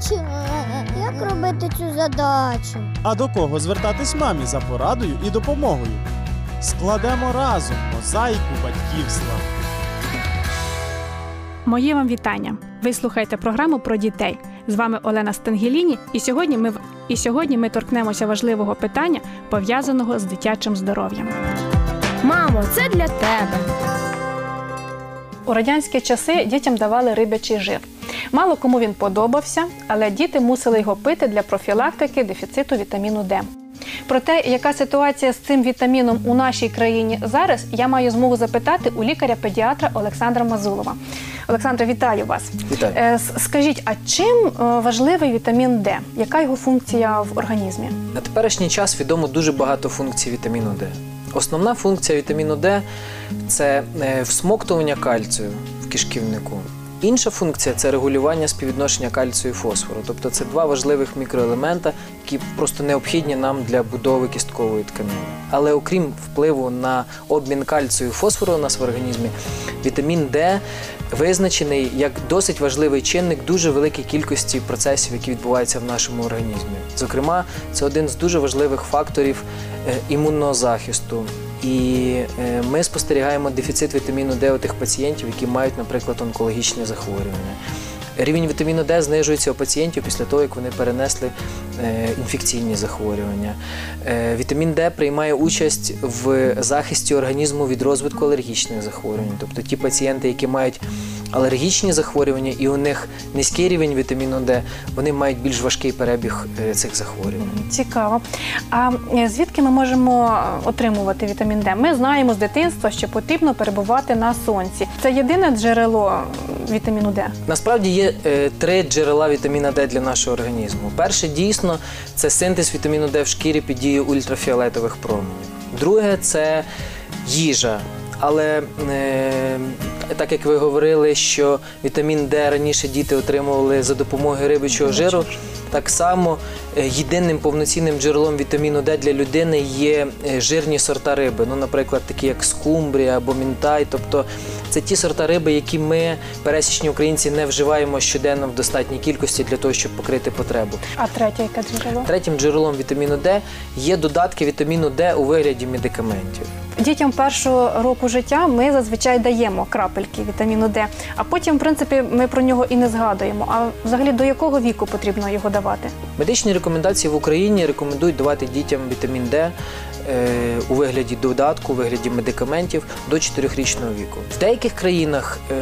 бачу. Як робити цю задачу? А до кого звертатись мамі за порадою і допомогою? Складемо разом мозаїку батьківства. Моє вам вітання. Ви слухаєте програму про дітей. З вами Олена Стангеліні, і сьогодні ми в- і сьогодні ми торкнемося важливого питання, пов'язаного з дитячим здоров'ям. Мамо, це для тебе. У радянські часи дітям давали рибячий жир. Мало кому він подобався, але діти мусили його пити для профілактики дефіциту вітаміну Д. Про те, яка ситуація з цим вітаміном у нашій країні зараз, я маю змогу запитати у лікаря-педіатра Олександра Мазулова. Олександре, вітаю вас. Вітаю. Е, Скажіть, а чим е, важливий вітамін Д? Яка його функція в організмі? На теперішній час відомо дуже багато функцій вітаміну Д. Основна функція вітаміну Д це е, всмоктування кальцію в кишківнику. Інша функція це регулювання співвідношення кальцію і фосфору. Тобто це два важливих мікроелемента, які просто необхідні нам для будови кісткової тканини. Але окрім впливу на обмін кальцію і фосфору у нас в організмі, вітамін Д визначений як досить важливий чинник дуже великій кількості процесів, які відбуваються в нашому організмі. Зокрема, це один з дуже важливих факторів е, імунного захисту. І е, ми спостерігаємо дефіцит вітаміну Д у тих пацієнтів, які мають, наприклад, онкологічне захворювання. Рівень вітаміну Д знижується у пацієнтів після того, як вони перенесли е, інфекційні захворювання. Е, Вітамін Д приймає участь в захисті організму від розвитку алергічних захворювань. Тобто ті пацієнти, які мають алергічні захворювання і у них низький рівень вітаміну Д, вони мають більш важкий перебіг е, цих захворювань. Цікаво. А звідки ми можемо отримувати вітамін Д? Ми знаємо з дитинства, що потрібно перебувати на сонці. Це єдине джерело вітаміну Д. Насправді є е, три джерела вітаміна Д для нашого організму. Перше дійсно це синтез вітаміну Д в шкірі під дією ультрафіолетових променів. Друге це їжа. Але е, так як ви говорили, що вітамін Д раніше діти отримували за допомогою рибичого жиру, так само е, єдиним повноцінним джерелом вітаміну Д для людини є е, жирні сорта риби. Ну, наприклад, такі як скумбрія або мінтай. Тобто це ті сорта риби, які ми, пересічні українці, не вживаємо щоденно в достатній кількості для того, щоб покрити потребу. А третє, яке джерело? Третім джерелом вітаміну Д є додатки вітаміну Д у вигляді медикаментів. Дітям першого року життя ми зазвичай даємо крапельки вітаміну Д, а потім, в принципі, ми про нього і не згадуємо. А взагалі до якого віку потрібно його давати? Медичні рекомендації в Україні рекомендують давати дітям вітамін Д у вигляді додатку, у вигляді медикаментів до 4-річного віку. В деяких країнах е,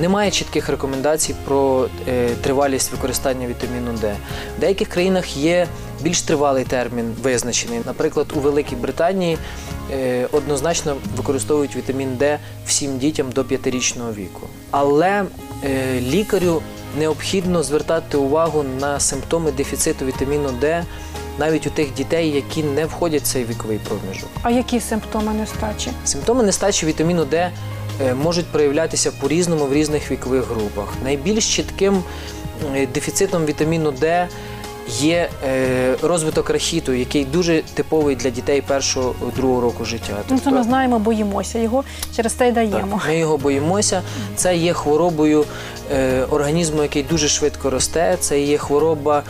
немає чітких рекомендацій про е, тривалість використання вітаміну Д. В деяких країнах є більш тривалий термін визначений. Наприклад, у Великій Британії е, однозначно використовують вітамін Д всім дітям до 5-річного віку. Але е, лікарю необхідно звертати увагу на симптоми дефіциту вітаміну Д навіть у тих дітей, які не входять в цей віковий проміжок. А які симптоми нестачі? Симптоми нестачі вітаміну Д е, можуть проявлятися по-різному в різних вікових групах. Найбільш чітким е, дефіцитом вітаміну Д є е, розвиток рахіту, який дуже типовий для дітей першого другого року життя. Ну, це ми знаємо, боїмося його, через те й даємо. Так, ми його боїмося. Це є хворобою е, організму, який дуже швидко росте. Це є хвороба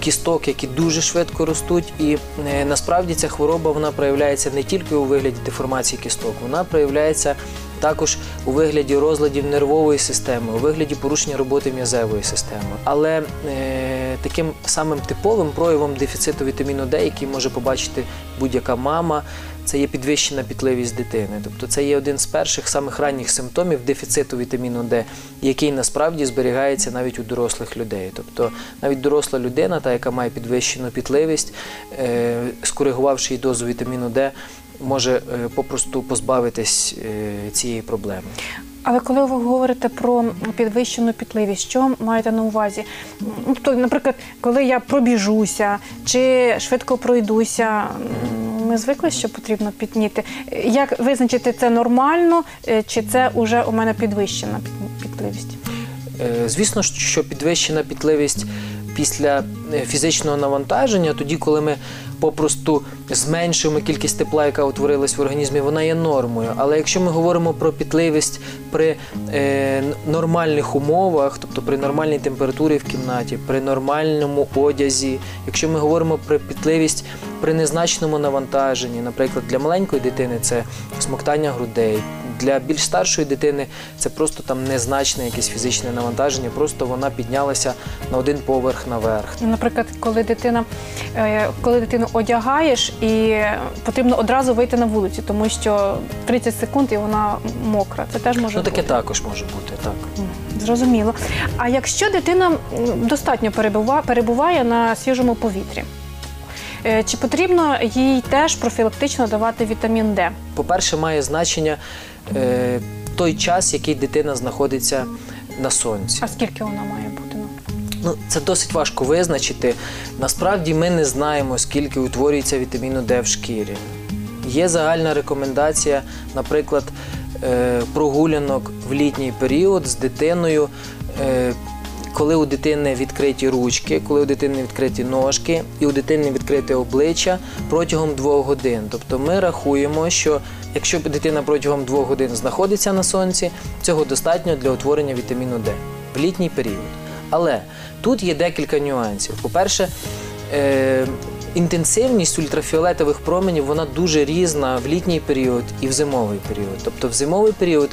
кісток, які дуже швидко ростуть. І е, насправді ця хвороба вона проявляється не тільки у вигляді деформації кісток, вона проявляється також у вигляді розладів нервової системи, у вигляді порушення роботи м'язевої системи. Але е, таким самим типовим проявом дефіциту вітаміну Д, який може побачити будь-яка мама, це є підвищена пітливість дитини. Тобто це є один з перших самих ранніх симптомів дефіциту вітаміну Д, який насправді зберігається навіть у дорослих людей. Тобто навіть доросла людина, та яка має підвищену пітливість, е, скоригувавши її дозу вітаміну Д, може е, попросту позбавитись е, цієї проблеми. Але коли ви говорите про підвищену пітливість, що маєте на увазі? Ну, то, наприклад, коли я пробіжуся чи швидко пройдуся, ми звикли, що потрібно пітніти. Як визначити це нормально, е, чи це вже у мене підвищена піт- пітливість? Е, Звісно, що підвищена пітливість після е, фізичного навантаження, тоді, коли ми попросту зменшуємо кількість тепла, яка утворилась в організмі, вона є нормою. Але якщо ми говоримо про пітливість при е, нормальних умовах, тобто при нормальній температурі в кімнаті, при нормальному одязі, якщо ми говоримо про пітливість при незначному навантаженні, наприклад, для маленької дитини це смоктання грудей, для більш старшої дитини це просто там незначне якесь фізичне навантаження, просто вона піднялася на один поверх наверх. Наприклад, коли дитина, е, коли дитину одягаєш, і потрібно одразу вийти на вулицю, тому що 30 секунд і вона мокра. Це теж може Ну таке бути. також може бути, так. Зрозуміло. А якщо дитина достатньо перебува- перебуває на свіжому повітрі, чи потрібно їй теж профілактично давати вітамін Д? По-перше, має значення е, той час, який дитина знаходиться на сонці. А скільки вона має бути? Ну, Ну, це досить важко визначити. Насправді ми не знаємо, скільки утворюється вітаміну Д в шкірі. Є загальна рекомендація, наприклад, е, прогулянок в літній період з дитиною. Коли у дитини відкриті ручки, коли у дитини відкриті ножки і у дитини відкрите обличчя протягом двох годин. Тобто ми рахуємо, що якщо дитина протягом двох годин знаходиться на сонці, цього достатньо для утворення вітаміну Д в літній період. Але тут є декілька нюансів. По-перше, е, інтенсивність ультрафіолетових променів вона дуже різна в літній період і в зимовий період. Тобто в зимовий період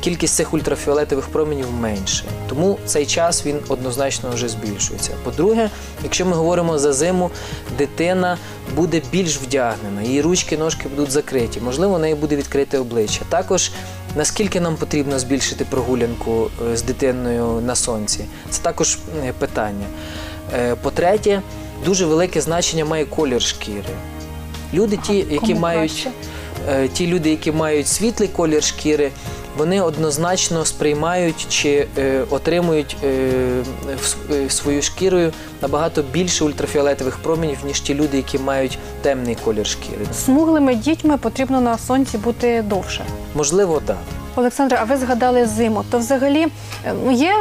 кількість цих ультрафіолетових променів менше. Тому цей час він однозначно вже збільшується. По-друге, якщо ми говоримо за зиму, дитина буде більш вдягнена, її ручки, ножки будуть закриті. Можливо, у неї буде відкрите обличчя. Також наскільки нам потрібно збільшити прогулянку е, з дитиною на сонці, це також питання. Е, По-третє, дуже велике значення має колір шкіри. Люди, ті, які мають е, ті люди, які мають світлий колір шкіри, вони однозначно сприймають чи е, отримують е, в е, свою шкірою набагато більше ультрафіолетових променів, ніж ті люди, які мають темний колір шкіри. Смуглими дітьми потрібно на сонці бути довше. Можливо, так. Олександре, а ви згадали зиму. То взагалі е, ну, є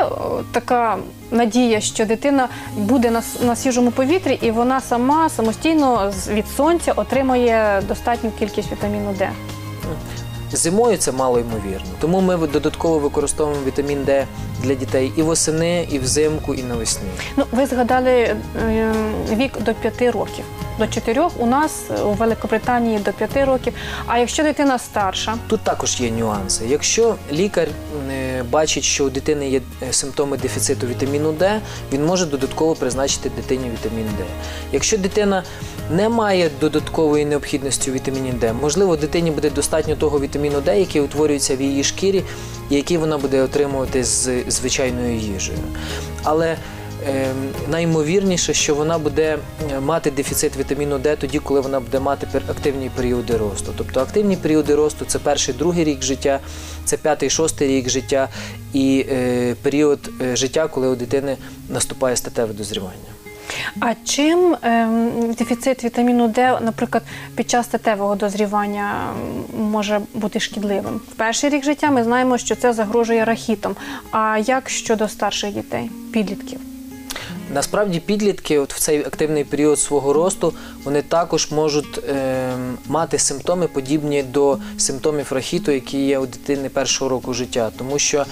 така надія, що дитина буде на, на свіжому повітрі і вона сама самостійно від сонця отримує достатню кількість вітаміну Д. Зимою це мало ймовірно. Тому ми додатково використовуємо вітамін Д для дітей і восени, і взимку, і навесні. Ну, ви згадали е, вік до 5 років. До 4 у нас у Великобританії до 5 років. А якщо дитина старша, Тут також є нюанси. Якщо лікар е, бачить, що у дитини є е, симптоми дефіциту вітаміну Д, він може додатково призначити дитині вітамін Д. Якщо дитина не має додаткової необхідності у вітаміні Д, можливо, дитині буде достатньо того вітаміну Д, який утворюється в її шкірі, і який вона буде отримувати з звичайною їжею. Але Ем, Наймовірніше, що вона буде е, мати дефіцит вітаміну Д тоді, коли вона буде мати активні періоди росту. Тобто активні періоди росту це перший, другий рік життя, це п'ятий, шостий рік життя і е, період е, життя, коли у дитини наступає статеве дозрівання. а чим е, дефіцит вітаміну Д, наприклад, під час статевого дозрівання може бути шкідливим? В перший рік життя ми знаємо, що це загрожує рахітом. А як щодо старших дітей, підлітків? Насправді підлітки, от в цей активний період свого росту, вони також можуть е, мати симптоми, подібні до симптомів рахіту, які є у дитини першого року життя, тому що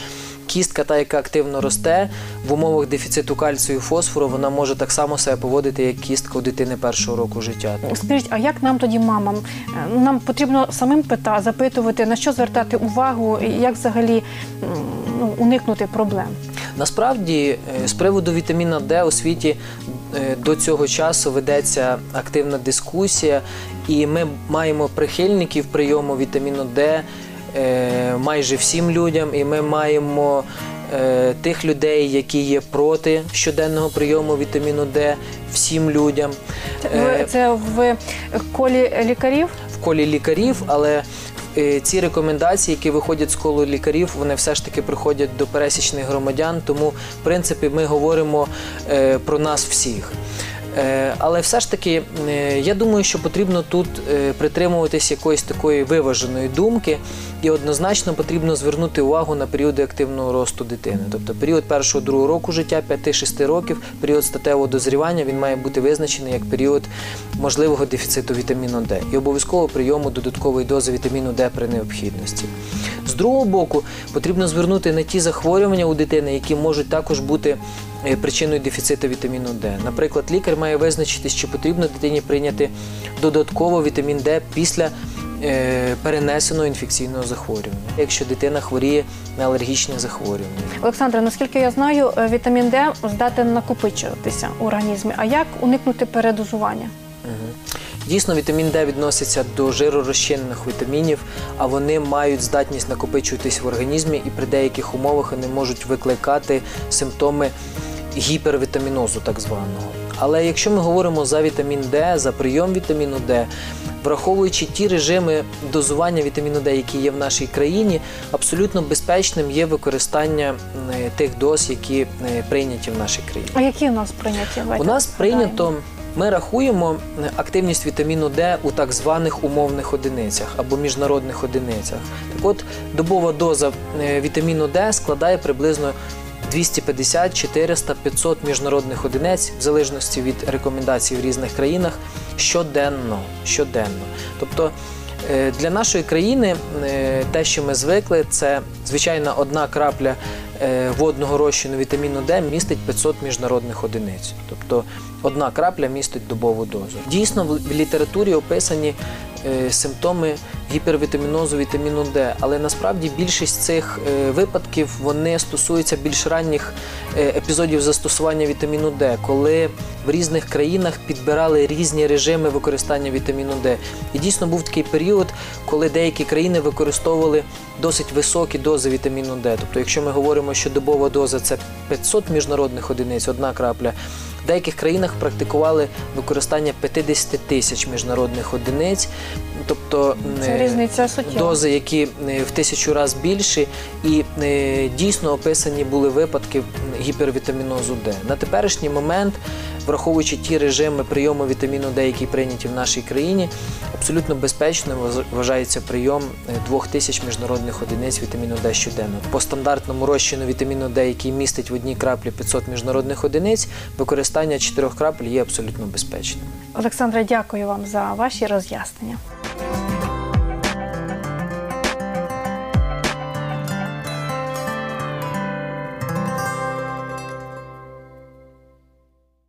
кістка, та яка активно росте, в умовах дефіциту кальцію і фосфору, вона може так само себе поводити, як кістка у дитини першого року життя. Скажіть, а як нам тоді, мамам? Е, Нам потрібно самим пита запитувати, на що звертати увагу, і як взагалі ну, уникнути проблем? Насправді, е, з приводу вітаміна Д у світі е, до цього часу ведеться активна дискусія, і ми маємо прихильників прийому вітаміну Д е, майже всім людям, і ми маємо тих людей, які є проти щоденного прийому вітаміну Д всім людям. Це, в колі лікарів? в колі лікарів, але ці рекомендації, які виходять з колу лікарів, вони все ж таки приходять до пересічних громадян. Тому, в принципі, ми говоримо е, про нас всіх. Е, Але все ж таки, е, я думаю, що потрібно тут е, притримуватись якоїсь такої виваженої думки, і однозначно потрібно звернути увагу на періоди активного росту дитини. Тобто період першого другого року життя, 5-6 років, період статевого дозрівання, він має бути визначений як період можливого дефіциту вітаміну Д і обов'язково прийому додаткової дози вітаміну Д при необхідності. З другого боку, потрібно звернути на ті захворювання у дитини, які можуть також бути причиною дефіциту вітаміну Д. Наприклад, лікар має визначити, чи потрібно дитині прийняти додатково вітамін Д після е, перенесеного інфекційного захворювання, якщо дитина хворіє на алергічне захворювання. Олександра, наскільки я знаю, е, вітамін Д здатен накопичуватися в організмі. А як уникнути передозування? Дійсно, вітамін Д відноситься до жиророзчинених вітамінів, а вони мають здатність накопичуватись в організмі і при деяких умовах вони можуть викликати симптоми гіпервітамінозу, так званого. Але якщо ми говоримо за вітамін Д, за прийом вітаміну Д, враховуючи ті режими дозування вітаміну Д, які є в нашій країні, абсолютно безпечним є використання е, тих доз, які е, прийняті в нашій країні. А які у нас прийняті? У нас прийнято. Ми рахуємо е, активність вітаміну Д у так званих умовних одиницях або міжнародних одиницях. Так от добова доза вітаміну Д складає приблизно 250, 400, 500 міжнародних одиниць в залежності від рекомендацій в різних країнах щоденно. щоденно. Тобто е, для нашої країни е, те, що ми звикли, це звичайно одна крапля е, водного розчину вітаміну Д містить 500 міжнародних одиниць. Тобто одна крапля містить добову дозу. Дійсно, в літературі описані симптоми гіпервітамінозу вітаміну Д, але насправді більшість цих е, випадків вони стосуються більш ранніх епізодів застосування вітаміну Д, коли в різних країнах підбирали різні режими використання вітаміну Д. І дійсно був такий період, коли деякі країни використовували досить високі дози вітаміну Д. Тобто, якщо ми говоримо, що добова доза це 500 міжнародних одиниць, одна крапля. В деяких країнах практикували використання 50 тисяч міжнародних одиниць, тобто Це е, дози, які е, в тисячу разів більші, і е, дійсно описані були випадки гіпервітамінозу Д. На теперішній момент, враховуючи ті режими прийому вітаміну Д, які прийняті в нашій країні, абсолютно безпечним вваж- вважається прийом е, 2000 міжнародних одиниць вітаміну Д щоденно. По стандартному розчину вітаміну Д, який містить в одній краплі 500 міжнародних одиниць, використання 4 крапель є абсолютно безпечним. Олександра, дякую вам за ваші роз'яснення.